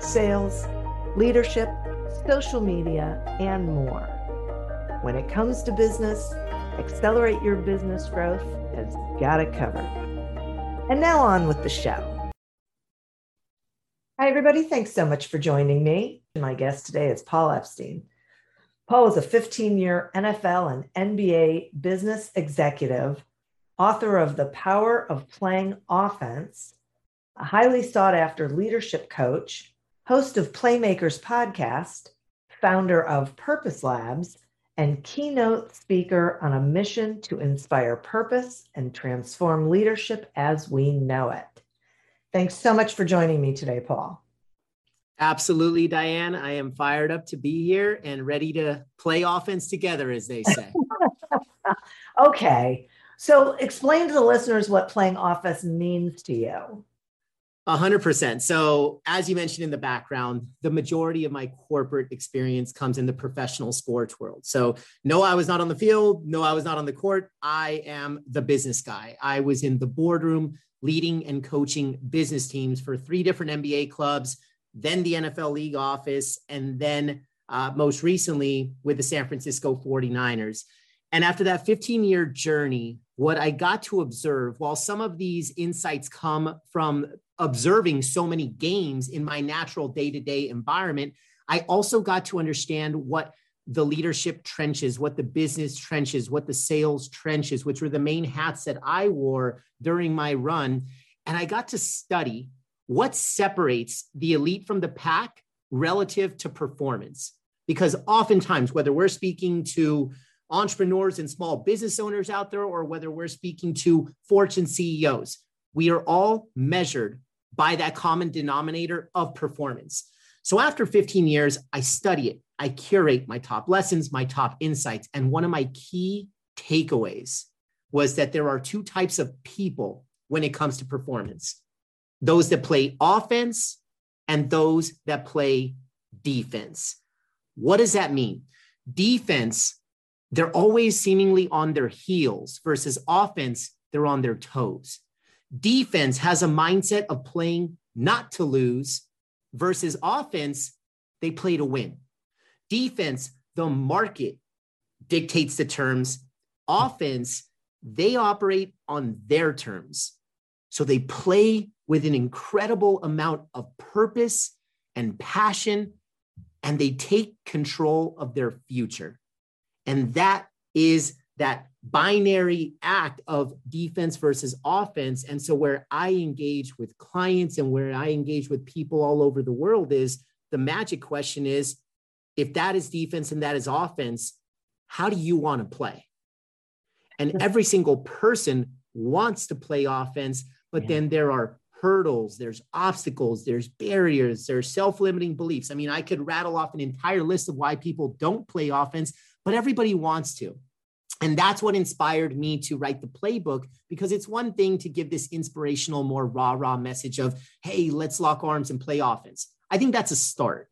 sales, leadership, social media, and more. When it comes to business, Accelerate Your Business Growth has got it covered. And now on with the show. Hi, everybody. Thanks so much for joining me. My guest today is Paul Epstein. Paul is a 15 year NFL and NBA business executive, author of The Power of Playing Offense, a highly sought after leadership coach, host of Playmakers Podcast, founder of Purpose Labs, and keynote speaker on a mission to inspire purpose and transform leadership as we know it. Thanks so much for joining me today, Paul. Absolutely, Diane. I am fired up to be here and ready to play offense together, as they say. okay. So, explain to the listeners what playing offense means to you. A hundred percent. So, as you mentioned in the background, the majority of my corporate experience comes in the professional sports world. So, no, I was not on the field. No, I was not on the court. I am the business guy. I was in the boardroom leading and coaching business teams for three different NBA clubs then the NFL league office, and then uh, most recently with the San Francisco 49ers. And after that 15 year journey, what I got to observe, while some of these insights come from observing so many games in my natural day to day environment, I also got to understand what the leadership trenches, what the business trenches, what the sales trenches, which were the main hats that I wore during my run. And I got to study what separates the elite from the pack relative to performance? Because oftentimes, whether we're speaking to entrepreneurs and small business owners out there, or whether we're speaking to Fortune CEOs, we are all measured by that common denominator of performance. So after 15 years, I study it, I curate my top lessons, my top insights. And one of my key takeaways was that there are two types of people when it comes to performance those that play offense and those that play defense. What does that mean? Defense, they're always seemingly on their heels versus offense, they're on their toes. Defense has a mindset of playing not to lose versus offense, they play to win. Defense, the market dictates the terms. Offense, they operate on their terms. So they play with an incredible amount of purpose and passion, and they take control of their future. And that is that binary act of defense versus offense. And so, where I engage with clients and where I engage with people all over the world is the magic question is if that is defense and that is offense, how do you want to play? And every single person wants to play offense, but yeah. then there are hurdles, there's obstacles, there's barriers, there's self limiting beliefs. I mean, I could rattle off an entire list of why people don't play offense, but everybody wants to. And that's what inspired me to write the playbook because it's one thing to give this inspirational, more rah rah message of, hey, let's lock arms and play offense. I think that's a start,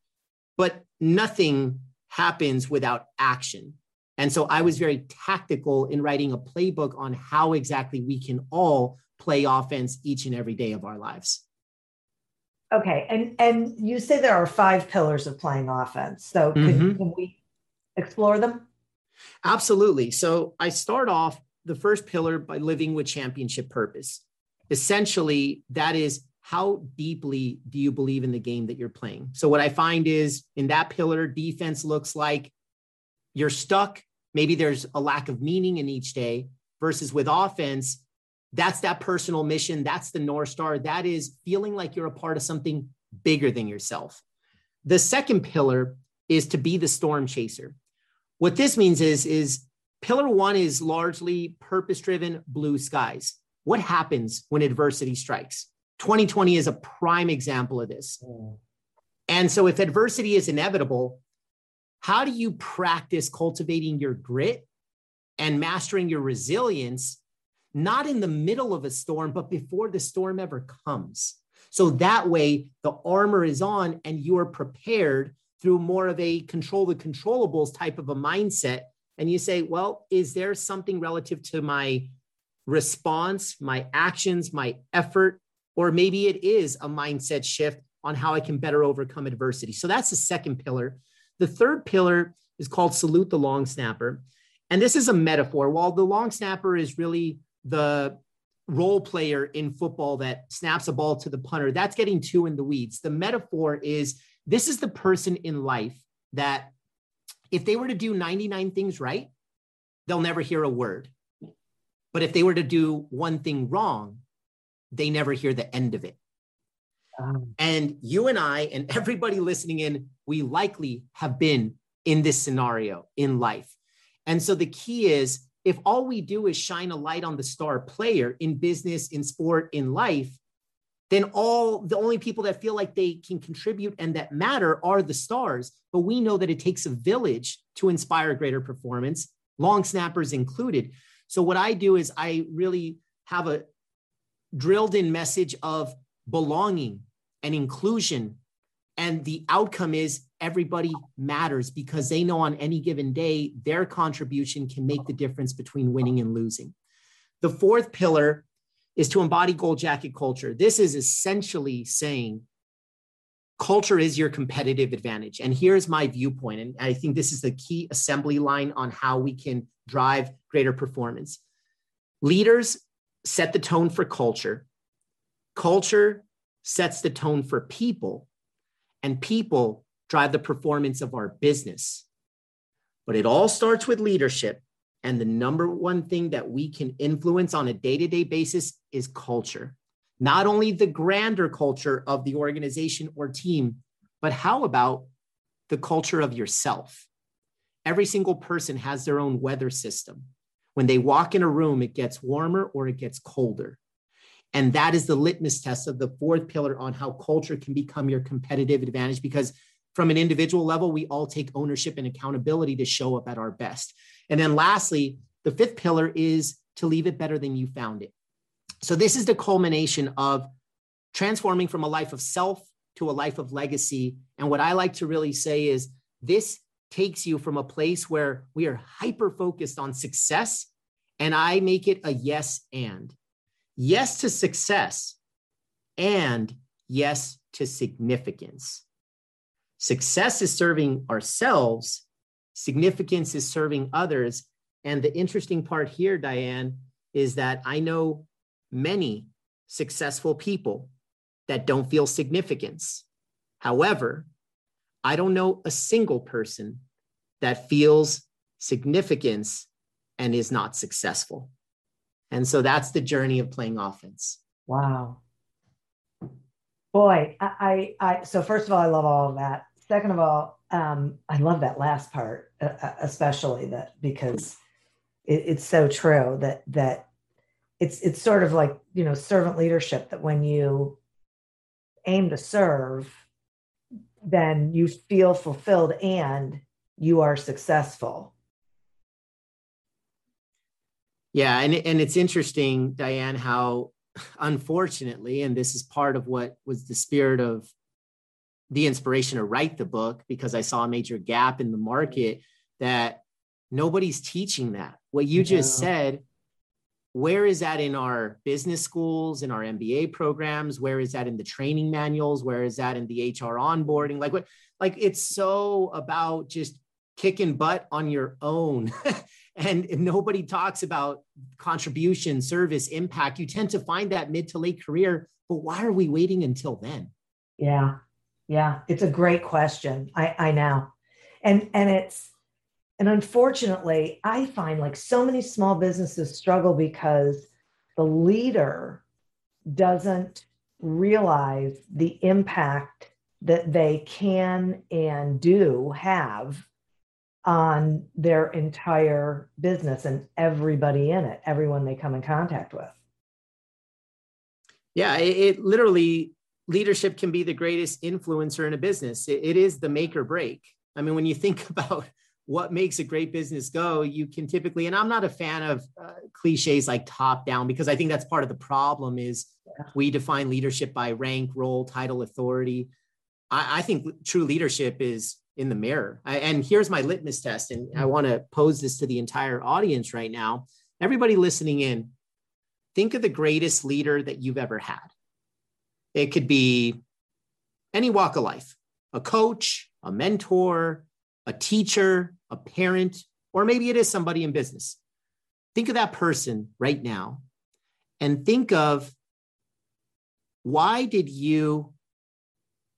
but nothing happens without action. And so I was very tactical in writing a playbook on how exactly we can all play offense each and every day of our lives. Okay, and and you say there are five pillars of playing offense. So mm-hmm. can we explore them? Absolutely. So I start off the first pillar by living with championship purpose. Essentially, that is how deeply do you believe in the game that you're playing? So what I find is in that pillar, defense looks like you're stuck. Maybe there's a lack of meaning in each day versus with offense, that's that personal mission. That's the North Star. That is feeling like you're a part of something bigger than yourself. The second pillar is to be the storm chaser. What this means is, is pillar one is largely purpose driven blue skies. What happens when adversity strikes? 2020 is a prime example of this. Mm. And so, if adversity is inevitable, how do you practice cultivating your grit and mastering your resilience, not in the middle of a storm, but before the storm ever comes? So that way, the armor is on and you are prepared through more of a control the controllables type of a mindset. And you say, well, is there something relative to my response, my actions, my effort? Or maybe it is a mindset shift on how I can better overcome adversity. So that's the second pillar. The third pillar is called salute the long snapper. And this is a metaphor. While the long snapper is really the role player in football that snaps a ball to the punter, that's getting too in the weeds. The metaphor is this is the person in life that if they were to do 99 things right, they'll never hear a word. But if they were to do one thing wrong, they never hear the end of it. Um, and you and I, and everybody listening in, we likely have been in this scenario in life. And so the key is if all we do is shine a light on the star player in business, in sport, in life, then all the only people that feel like they can contribute and that matter are the stars. But we know that it takes a village to inspire greater performance, long snappers included. So what I do is I really have a drilled in message of belonging and inclusion. And the outcome is everybody matters because they know on any given day their contribution can make the difference between winning and losing. The fourth pillar is to embody gold jacket culture. This is essentially saying culture is your competitive advantage. And here's my viewpoint. And I think this is the key assembly line on how we can drive greater performance. Leaders set the tone for culture. Culture sets the tone for people, and people drive the performance of our business. But it all starts with leadership. And the number one thing that we can influence on a day to day basis is culture. Not only the grander culture of the organization or team, but how about the culture of yourself? Every single person has their own weather system. When they walk in a room, it gets warmer or it gets colder. And that is the litmus test of the fourth pillar on how culture can become your competitive advantage. Because from an individual level, we all take ownership and accountability to show up at our best. And then lastly, the fifth pillar is to leave it better than you found it. So this is the culmination of transforming from a life of self to a life of legacy. And what I like to really say is this takes you from a place where we are hyper focused on success, and I make it a yes and. Yes to success and yes to significance. Success is serving ourselves, significance is serving others. And the interesting part here, Diane, is that I know many successful people that don't feel significance. However, I don't know a single person that feels significance and is not successful. And so that's the journey of playing offense. Wow. Boy, I, I, I so first of all, I love all of that. Second of all, um, I love that last part, uh, uh especially that because it, it's so true that that it's it's sort of like you know servant leadership that when you aim to serve then you feel fulfilled and you are successful. Yeah, and and it's interesting, Diane, how unfortunately, and this is part of what was the spirit of the inspiration to write the book, because I saw a major gap in the market that nobody's teaching that. What you just said where is that in our business schools in our mba programs? Where is that in the training manuals? Where is that in the hr onboarding? Like what like it's so about just kicking butt on your own. And nobody talks about contribution service impact you tend to find that mid to late career but why are we waiting until then? Yeah yeah. It's a great question. I i know. And and it's and unfortunately, I find like so many small businesses struggle because the leader doesn't realize the impact that they can and do have on their entire business and everybody in it, everyone they come in contact with. Yeah, it, it literally leadership can be the greatest influencer in a business. it, it is the make or break. I mean, when you think about what makes a great business go, you can typically, and I'm not a fan of uh, cliches like top down because I think that's part of the problem is we define leadership by rank, role, title, authority. I, I think true leadership is in the mirror. I, and here's my litmus test, and I want to pose this to the entire audience right now. Everybody listening in, think of the greatest leader that you've ever had. It could be any walk of life, a coach, a mentor, a teacher, a parent, or maybe it is somebody in business. Think of that person right now and think of why did you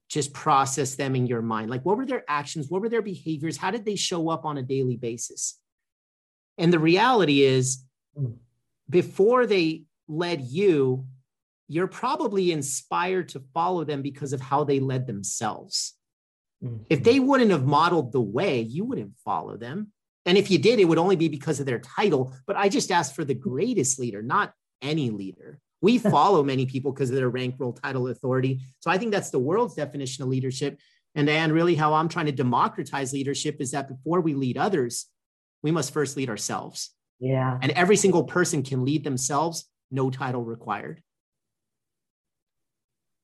just process them in your mind? Like, what were their actions? What were their behaviors? How did they show up on a daily basis? And the reality is, hmm. before they led you, you're probably inspired to follow them because of how they led themselves. Mm-hmm. If they wouldn't have modeled the way, you wouldn't follow them. And if you did, it would only be because of their title. But I just asked for the greatest leader, not any leader. We follow many people because of their rank, role, title, authority. So I think that's the world's definition of leadership. And and really how I'm trying to democratize leadership is that before we lead others, we must first lead ourselves. Yeah. And every single person can lead themselves, no title required.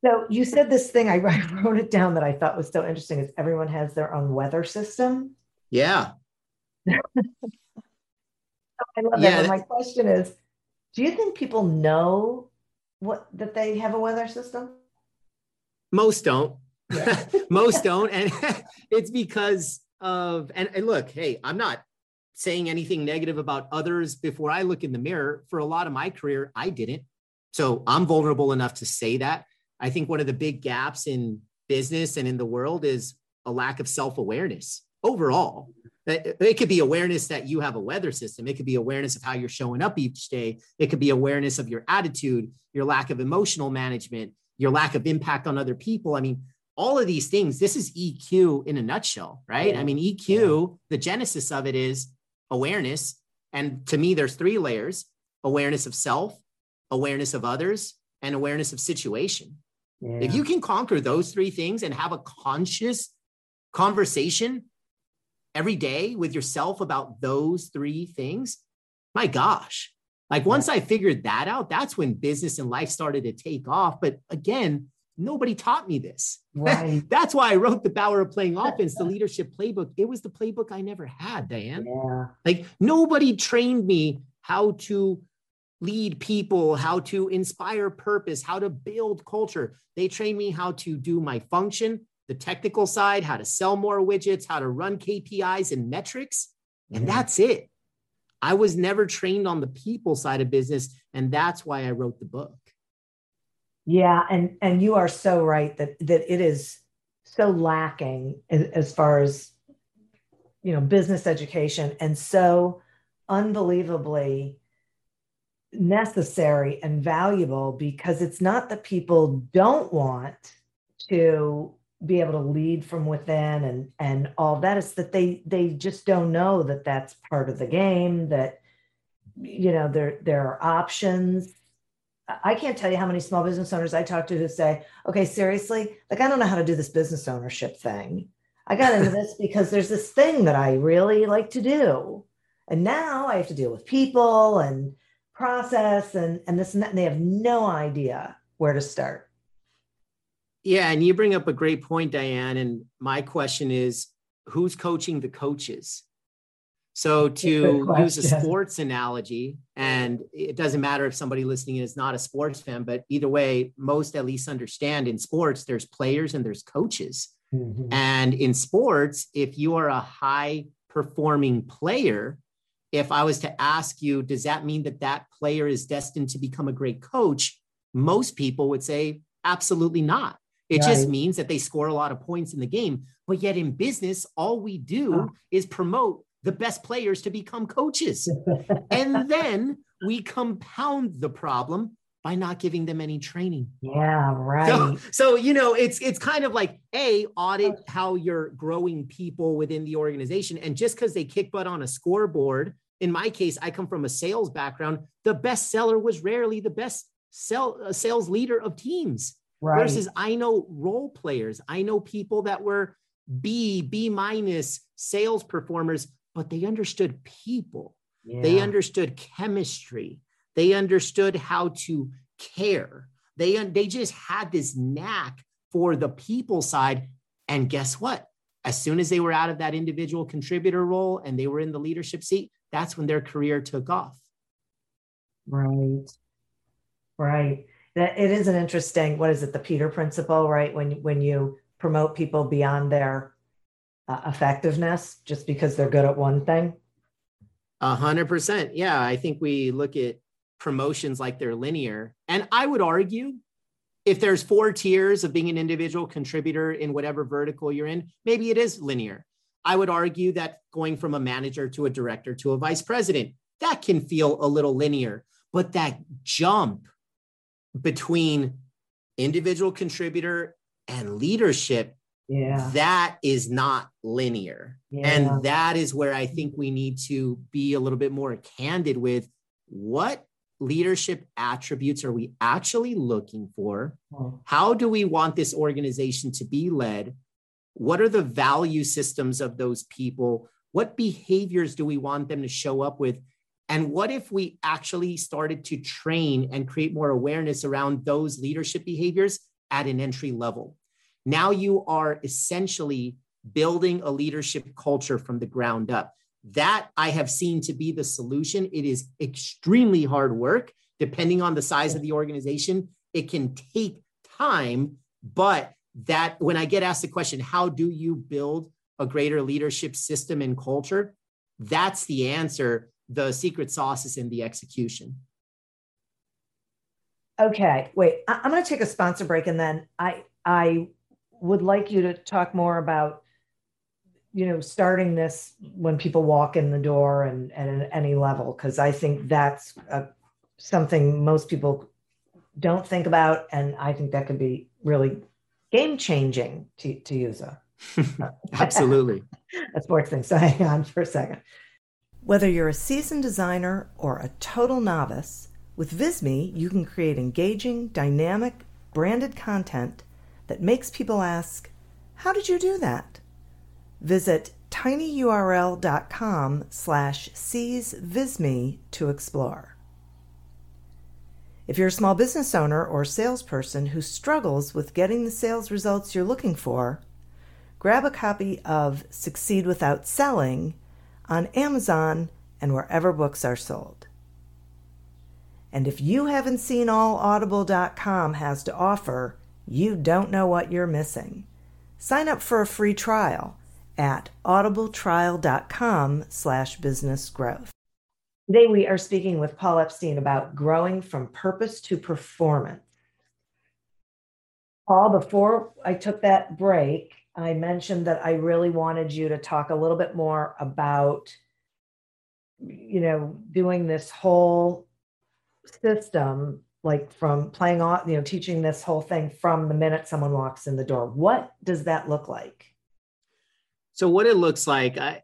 So you said this thing, I wrote it down that I thought was so interesting is everyone has their own weather system. Yeah. Oh, I love yeah. that. my question is, do you think people know what that they have a weather system? Most don't. Yeah. Most don't. And it's because of, and, and look, hey, I'm not saying anything negative about others before I look in the mirror. For a lot of my career, I didn't. So I'm vulnerable enough to say that. I think one of the big gaps in business and in the world is a lack of self awareness overall. It could be awareness that you have a weather system. It could be awareness of how you're showing up each day. It could be awareness of your attitude, your lack of emotional management, your lack of impact on other people. I mean, all of these things, this is EQ in a nutshell, right? Yeah. I mean, EQ, yeah. the genesis of it is awareness. And to me, there's three layers awareness of self, awareness of others, and awareness of situation. Yeah. If you can conquer those three things and have a conscious conversation every day with yourself about those three things, my gosh. Like once I figured that out, that's when business and life started to take off. But again, nobody taught me this. Right. that's why I wrote the Power of Playing Offense, the leadership playbook. It was the playbook I never had, Diane. Yeah. Like nobody trained me how to lead people, how to inspire purpose, how to build culture. They train me how to do my function, the technical side, how to sell more widgets, how to run KPIs and metrics. And mm-hmm. that's it. I was never trained on the people side of business. And that's why I wrote the book. Yeah. And, and you are so right that, that it is so lacking as, as far as, you know, business education and so unbelievably necessary and valuable because it's not that people don't want to be able to lead from within and and all that. Is that they they just don't know that that's part of the game that you know there there are options. I can't tell you how many small business owners i talk to who say okay seriously? Like i don't know how to do this business ownership thing. I got into this because there's this thing that i really like to do. And now i have to deal with people and process and and this and that and they have no idea where to start. Yeah and you bring up a great point diane and my question is who's coaching the coaches? So to use a sports analogy and it doesn't matter if somebody listening is not a sports fan but either way most at least understand in sports there's players and there's coaches. Mm-hmm. and in sports if you are a high performing player if I was to ask you, does that mean that that player is destined to become a great coach? Most people would say, absolutely not. It right. just means that they score a lot of points in the game. But yet in business, all we do oh. is promote the best players to become coaches. and then we compound the problem by not giving them any training. Yeah, right. So, so, you know, it's it's kind of like a audit how you're growing people within the organization, and just because they kick butt on a scoreboard in my case, I come from a sales background. The best seller was rarely the best sell, uh, sales leader of teams. right. versus I know role players. I know people that were B, B minus sales performers, but they understood people. Yeah. They understood chemistry. They understood how to care. They, they just had this knack for the people side. And guess what? As soon as they were out of that individual contributor role and they were in the leadership seat, that's when their career took off. Right. Right. That it is an interesting, what is it, the Peter principle, right? When when you promote people beyond their uh, effectiveness just because they're good at one thing. A hundred percent. Yeah. I think we look at promotions like they're linear. And I would argue if there's four tiers of being an individual contributor in whatever vertical you're in, maybe it is linear. I would argue that going from a manager to a director to a vice president, that can feel a little linear. But that jump between individual contributor and leadership, yeah. that is not linear. Yeah. And that is where I think we need to be a little bit more candid with what leadership attributes are we actually looking for? How do we want this organization to be led? What are the value systems of those people? What behaviors do we want them to show up with? And what if we actually started to train and create more awareness around those leadership behaviors at an entry level? Now you are essentially building a leadership culture from the ground up. That I have seen to be the solution. It is extremely hard work, depending on the size of the organization. It can take time, but that when I get asked the question, how do you build a greater leadership system and culture? That's the answer. The secret sauce is in the execution. Okay, wait. I'm going to take a sponsor break, and then I I would like you to talk more about you know starting this when people walk in the door and, and at any level because i think that's a, something most people don't think about and i think that could be really game changing to, to use a absolutely. a sports thing. So hang on for a second. Whether you're a seasoned designer or a total novice with visme you can create engaging dynamic branded content that makes people ask how did you do that? Visit tinyurl.com slash seizevisme to explore. If you're a small business owner or salesperson who struggles with getting the sales results you're looking for, grab a copy of Succeed Without Selling on Amazon and wherever books are sold. And if you haven't seen all audible.com has to offer, you don't know what you're missing. Sign up for a free trial at audibletrial.com slash business growth. Today we are speaking with Paul Epstein about growing from purpose to performance. Paul, before I took that break, I mentioned that I really wanted you to talk a little bit more about, you know, doing this whole system, like from playing on, you know, teaching this whole thing from the minute someone walks in the door. What does that look like? So, what it looks like, I,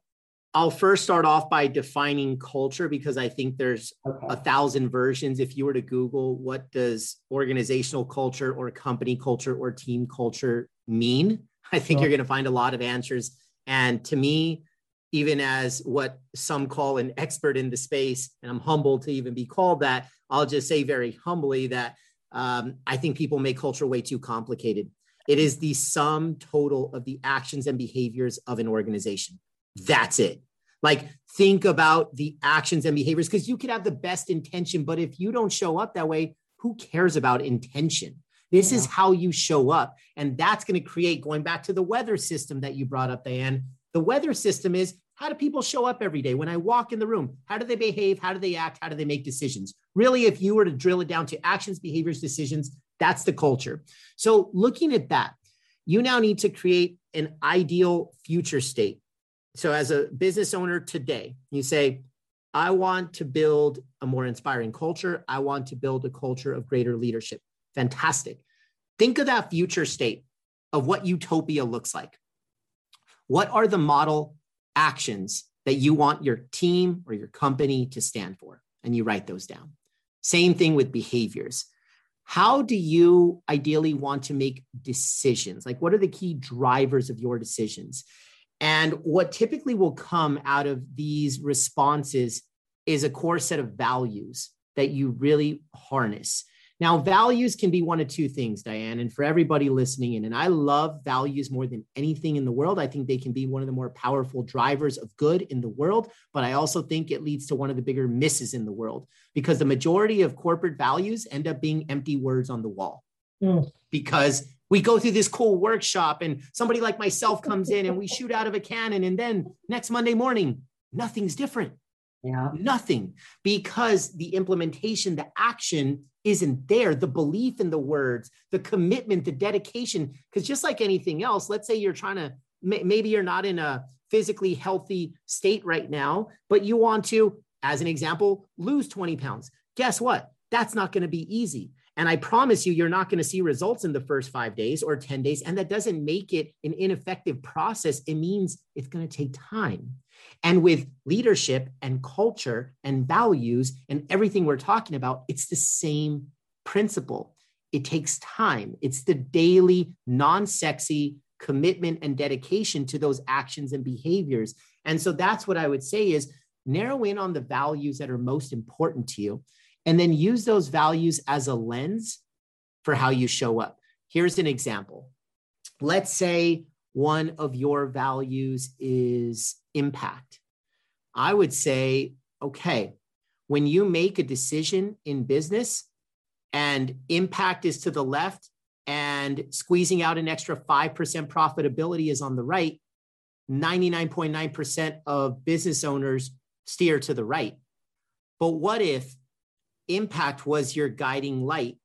I'll first start off by defining culture because I think there's okay. a thousand versions. If you were to Google what does organizational culture or company culture or team culture mean, I think sure. you're going to find a lot of answers. And to me, even as what some call an expert in the space, and I'm humbled to even be called that, I'll just say very humbly that um, I think people make culture way too complicated. It is the sum total of the actions and behaviors of an organization. That's it. Like, think about the actions and behaviors because you could have the best intention, but if you don't show up that way, who cares about intention? This yeah. is how you show up. And that's going to create, going back to the weather system that you brought up, Diane. The weather system is how do people show up every day? When I walk in the room, how do they behave? How do they act? How do they make decisions? Really, if you were to drill it down to actions, behaviors, decisions, that's the culture. So, looking at that, you now need to create an ideal future state. So, as a business owner today, you say, I want to build a more inspiring culture. I want to build a culture of greater leadership. Fantastic. Think of that future state of what utopia looks like. What are the model actions that you want your team or your company to stand for? And you write those down. Same thing with behaviors how do you ideally want to make decisions? Like, what are the key drivers of your decisions? And what typically will come out of these responses is a core set of values that you really harness. Now, values can be one of two things, Diane, and for everybody listening in, and I love values more than anything in the world. I think they can be one of the more powerful drivers of good in the world, but I also think it leads to one of the bigger misses in the world because the majority of corporate values end up being empty words on the wall. Mm. Because we go through this cool workshop and somebody like myself comes in and we shoot out of a cannon, and then next Monday morning, nothing's different. Yeah. Nothing because the implementation, the action isn't there. The belief in the words, the commitment, the dedication. Because just like anything else, let's say you're trying to, maybe you're not in a physically healthy state right now, but you want to, as an example, lose 20 pounds. Guess what? That's not going to be easy. And I promise you, you're not going to see results in the first five days or 10 days. And that doesn't make it an ineffective process. It means it's going to take time. And with leadership and culture and values and everything we're talking about, it's the same principle. It takes time, it's the daily, non sexy commitment and dedication to those actions and behaviors. And so that's what I would say is narrow in on the values that are most important to you and then use those values as a lens for how you show up. Here's an example. Let's say one of your values is impact. I would say, okay, when you make a decision in business and impact is to the left and squeezing out an extra 5% profitability is on the right, 99.9% of business owners steer to the right. But what if impact was your guiding light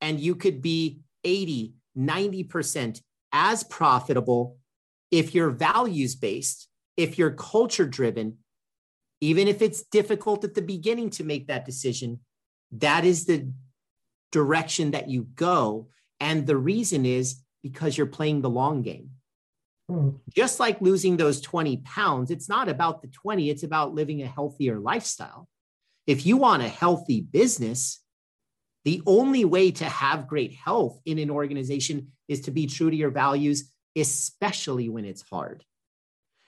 and you could be 80, 90% as profitable if you're values based, if you're culture driven, even if it's difficult at the beginning to make that decision, that is the direction that you go. And the reason is because you're playing the long game. Mm. Just like losing those 20 pounds, it's not about the 20, it's about living a healthier lifestyle. If you want a healthy business, the only way to have great health in an organization is to be true to your values, especially when it's hard.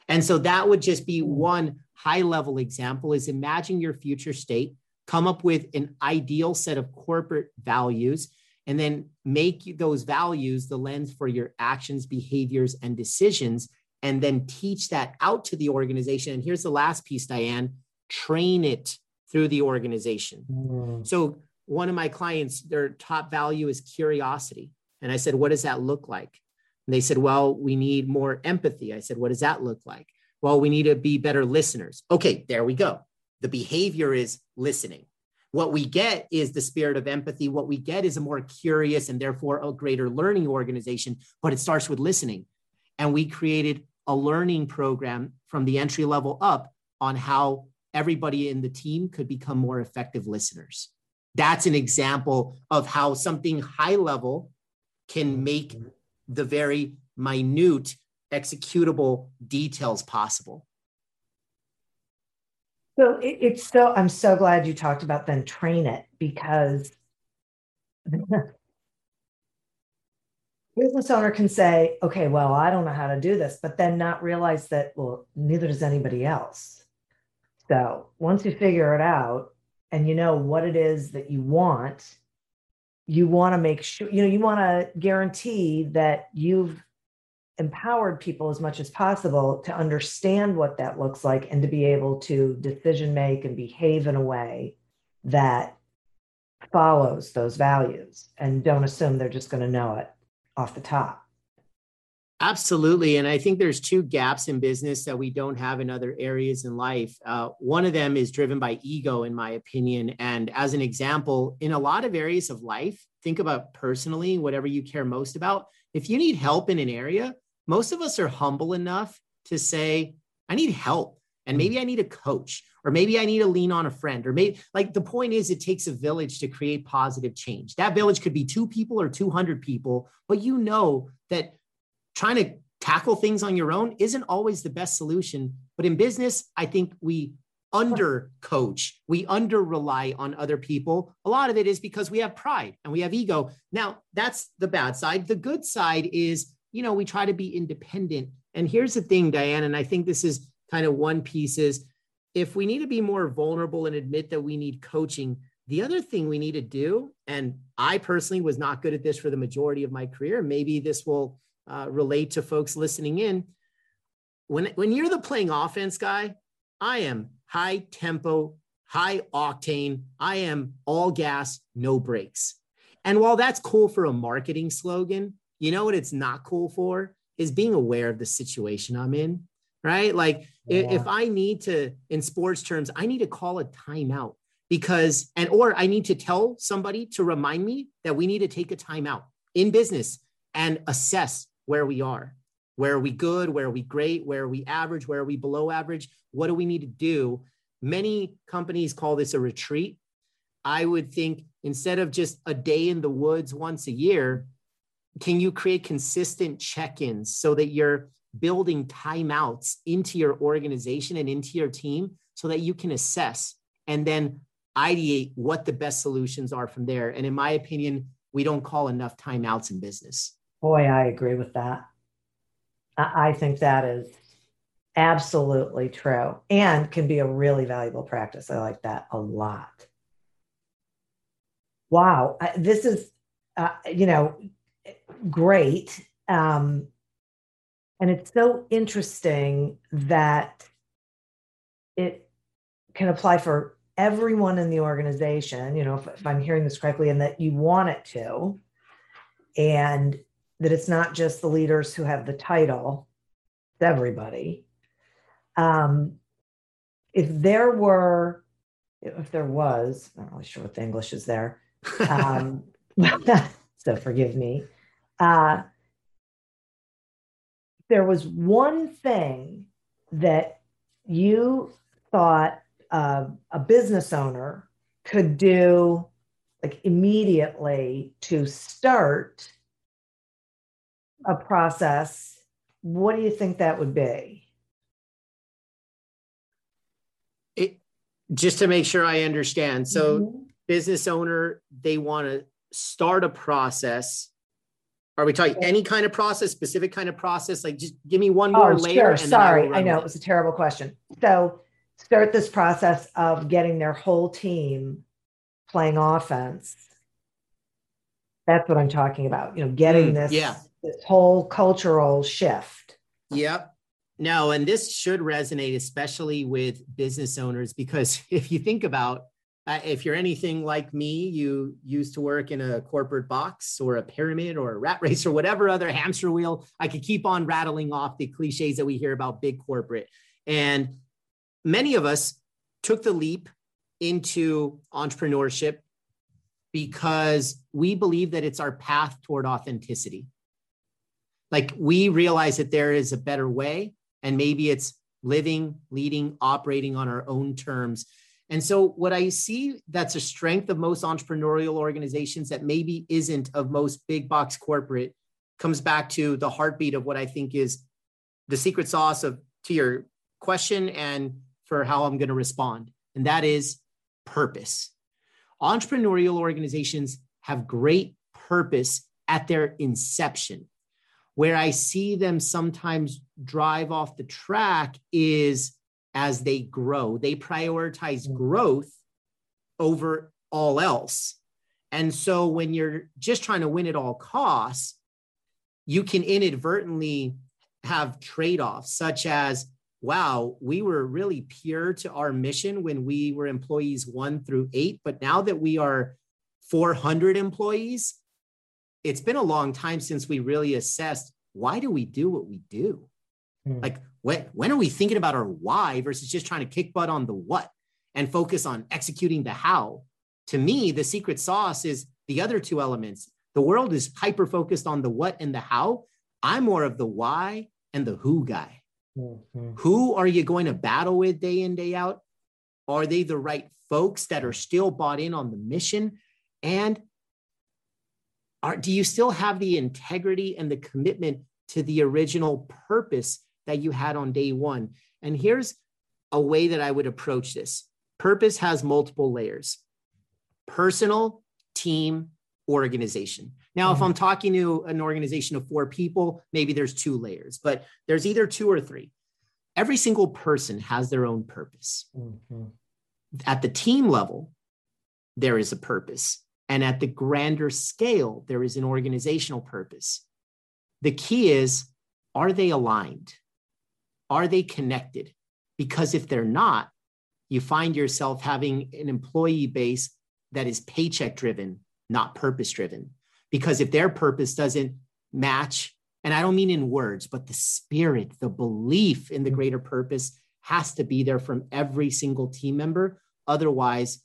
And so that would just be hmm. one high level example is imagine your future state, come up with an ideal set of corporate values, and then make those values the lens for your actions, behaviors, and decisions, and then teach that out to the organization. And here's the last piece, Diane train it through the organization. Mm. So, one of my clients, their top value is curiosity. And I said, What does that look like? And they said, Well, we need more empathy. I said, What does that look like? Well, we need to be better listeners. Okay, there we go. The behavior is listening. What we get is the spirit of empathy. What we get is a more curious and therefore a greater learning organization, but it starts with listening. And we created a learning program from the entry level up on how everybody in the team could become more effective listeners. That's an example of how something high level can make the very minute executable details possible. So it, it's so, I'm so glad you talked about then train it because business owner can say, okay, well, I don't know how to do this, but then not realize that, well, neither does anybody else. So once you figure it out and you know what it is that you want, you want to make sure, you know, you want to guarantee that you've empowered people as much as possible to understand what that looks like and to be able to decision make and behave in a way that follows those values and don't assume they're just going to know it off the top. Absolutely. And I think there's two gaps in business that we don't have in other areas in life. Uh, one of them is driven by ego, in my opinion. And as an example, in a lot of areas of life, think about personally, whatever you care most about. If you need help in an area, most of us are humble enough to say, I need help. And maybe mm. I need a coach, or maybe I need to lean on a friend, or maybe like the point is, it takes a village to create positive change. That village could be two people or 200 people, but you know that trying to tackle things on your own isn't always the best solution. But in business, I think we under coach, we under rely on other people. A lot of it is because we have pride and we have ego. Now, that's the bad side. The good side is, you know, we try to be independent. And here's the thing, Diane, and I think this is kind of one piece is if we need to be more vulnerable and admit that we need coaching, the other thing we need to do, and I personally was not good at this for the majority of my career, maybe this will uh, relate to folks listening in. When, when you're the playing offense guy, I am high tempo, high octane. I am all gas, no brakes. And while that's cool for a marketing slogan, you know what it's not cool for is being aware of the situation I'm in, right? Like yeah. if I need to, in sports terms, I need to call a timeout because, and, or I need to tell somebody to remind me that we need to take a timeout in business and assess where we are. Where are we good? Where are we great? Where are we average? Where are we below average? What do we need to do? Many companies call this a retreat. I would think instead of just a day in the woods once a year, can you create consistent check ins so that you're building timeouts into your organization and into your team so that you can assess and then ideate what the best solutions are from there? And in my opinion, we don't call enough timeouts in business. Boy, I agree with that. I think that is absolutely true and can be a really valuable practice. I like that a lot. Wow, this is, uh, you know, great. Um, and it's so interesting that it can apply for everyone in the organization, you know, if, if I'm hearing this correctly, and that you want it to. And that it's not just the leaders who have the title, it's everybody. Um, if there were, if there was, I'm not really sure what the English is there. Um, so forgive me. Uh, there was one thing that you thought uh, a business owner could do like immediately to start a process, what do you think that would be? It, just to make sure I understand. So, mm-hmm. business owner, they want to start a process. Are we talking any kind of process, specific kind of process? Like, just give me one more oh, layer. Sure. Sorry, I, I know it was a terrible question. So, start this process of getting their whole team playing offense. That's what I'm talking about. You know, getting mm, this yeah this whole cultural shift. Yep. No, and this should resonate especially with business owners because if you think about uh, if you're anything like me, you used to work in a corporate box or a pyramid or a rat race or whatever other hamster wheel. I could keep on rattling off the cliches that we hear about big corporate. And many of us took the leap into entrepreneurship because we believe that it's our path toward authenticity like we realize that there is a better way and maybe it's living leading operating on our own terms. And so what i see that's a strength of most entrepreneurial organizations that maybe isn't of most big box corporate comes back to the heartbeat of what i think is the secret sauce of to your question and for how i'm going to respond and that is purpose. Entrepreneurial organizations have great purpose at their inception where I see them sometimes drive off the track is as they grow. They prioritize mm. growth over all else. And so when you're just trying to win at all costs, you can inadvertently have trade offs, such as, wow, we were really pure to our mission when we were employees one through eight. But now that we are 400 employees, it's been a long time since we really assessed why do we do what we do? Mm. Like when, when are we thinking about our why versus just trying to kick butt on the what and focus on executing the how? To me, the secret sauce is the other two elements. The world is hyper focused on the what and the how. I'm more of the why and the who guy. Mm-hmm. Who are you going to battle with day in, day out? Are they the right folks that are still bought in on the mission? And are, do you still have the integrity and the commitment to the original purpose that you had on day one? And here's a way that I would approach this. Purpose has multiple layers personal, team, organization. Now, mm-hmm. if I'm talking to an organization of four people, maybe there's two layers, but there's either two or three. Every single person has their own purpose. Mm-hmm. At the team level, there is a purpose. And at the grander scale, there is an organizational purpose. The key is are they aligned? Are they connected? Because if they're not, you find yourself having an employee base that is paycheck driven, not purpose driven. Because if their purpose doesn't match, and I don't mean in words, but the spirit, the belief in the greater purpose has to be there from every single team member. Otherwise,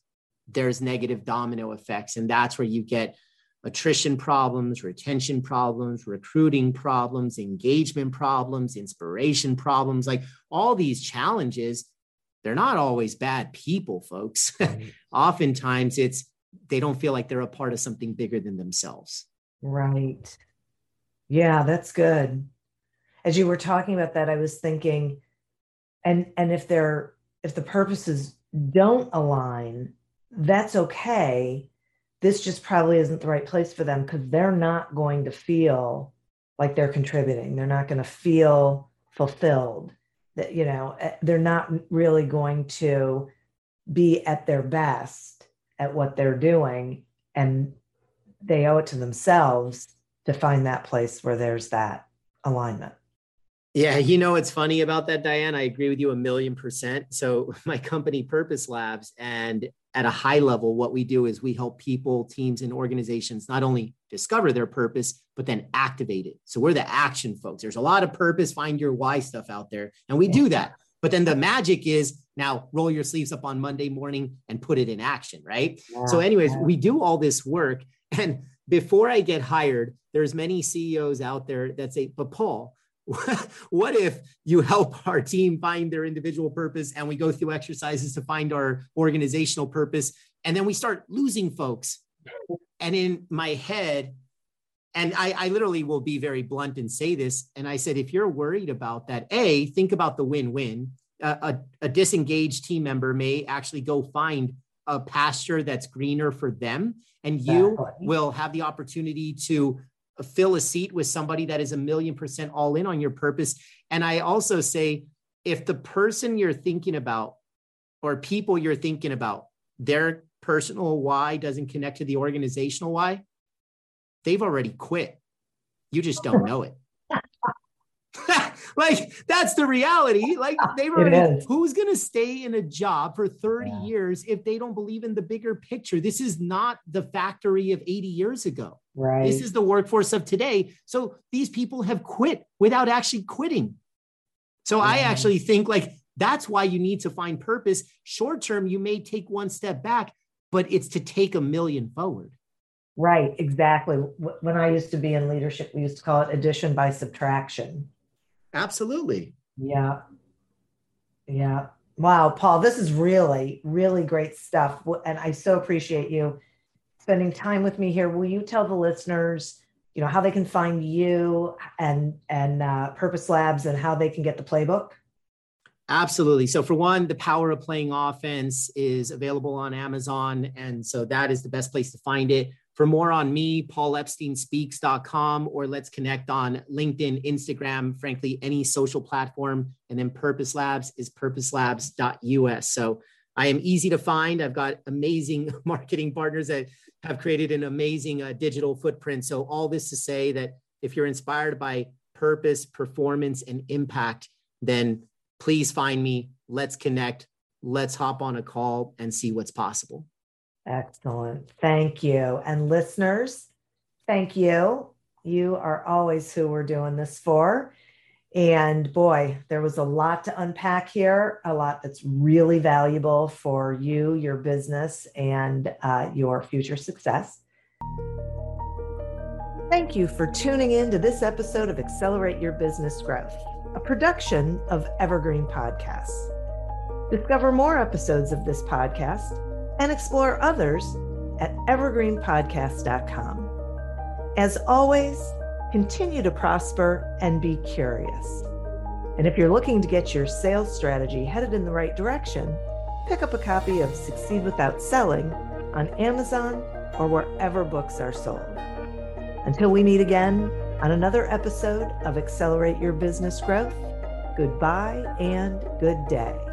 there's negative domino effects. And that's where you get attrition problems, retention problems, recruiting problems, engagement problems, inspiration problems, like all these challenges. They're not always bad people, folks. Oftentimes it's they don't feel like they're a part of something bigger than themselves. Right. Yeah, that's good. As you were talking about that, I was thinking, and and if they're if the purposes don't align, that's okay. This just probably isn't the right place for them because they're not going to feel like they're contributing. They're not going to feel fulfilled. That you know, eh, they're not really going to be at their best at what they're doing, and they owe it to themselves to find that place where there's that alignment. Yeah, you know what's funny about that, Diane? I agree with you a million percent. So, my company, Purpose Labs, and at a high level, what we do is we help people, teams, and organizations not only discover their purpose, but then activate it. So, we're the action folks. There's a lot of purpose, find your why stuff out there, and we do that. But then the magic is now roll your sleeves up on Monday morning and put it in action, right? Yeah, so, anyways, yeah. we do all this work. And before I get hired, there's many CEOs out there that say, but Paul, what if you help our team find their individual purpose and we go through exercises to find our organizational purpose? And then we start losing folks. And in my head and I, I, literally will be very blunt and say this and i said if you're worried about that a think about the win-win. A, a disengaged team member may actually go find a pasture that's greener for them and you will have the opportunity to Uh, fill a seat with somebody that is a million percent all in on your purpose. And I also say, if the person you're thinking about or people you're thinking about, their personal why doesn't connect to the organizational why, they've already quit. You just don't know it. like that's the reality. Like they were who's gonna stay in a job for 30 yeah. years if they don't believe in the bigger picture? This is not the factory of 80 years ago. Right. This is the workforce of today. So these people have quit without actually quitting. So yeah. I actually think like that's why you need to find purpose. Short term, you may take one step back, but it's to take a million forward. Right, exactly. When I used to be in leadership, we used to call it addition by subtraction. Absolutely. Yeah. Yeah. Wow, Paul, this is really, really great stuff. And I so appreciate you spending time with me here. Will you tell the listeners, you know, how they can find you and and uh, Purpose Labs and how they can get the playbook? Absolutely. So, for one, the power of playing offense is available on Amazon. And so that is the best place to find it. For more on me, paulepsteinspeaks.com, or let's connect on LinkedIn, Instagram, frankly, any social platform. And then Purpose Labs is purposelabs.us. So I am easy to find. I've got amazing marketing partners that have created an amazing uh, digital footprint. So, all this to say that if you're inspired by purpose, performance, and impact, then please find me. Let's connect. Let's hop on a call and see what's possible. Excellent. Thank you. And listeners, thank you. You are always who we're doing this for. And boy, there was a lot to unpack here, a lot that's really valuable for you, your business, and uh, your future success. Thank you for tuning in to this episode of Accelerate Your Business Growth, a production of Evergreen Podcasts. Discover more episodes of this podcast and explore others at evergreenpodcast.com. As always, continue to prosper and be curious. And if you're looking to get your sales strategy headed in the right direction, pick up a copy of Succeed Without Selling on Amazon or wherever books are sold. Until we meet again on another episode of Accelerate Your Business Growth, goodbye and good day.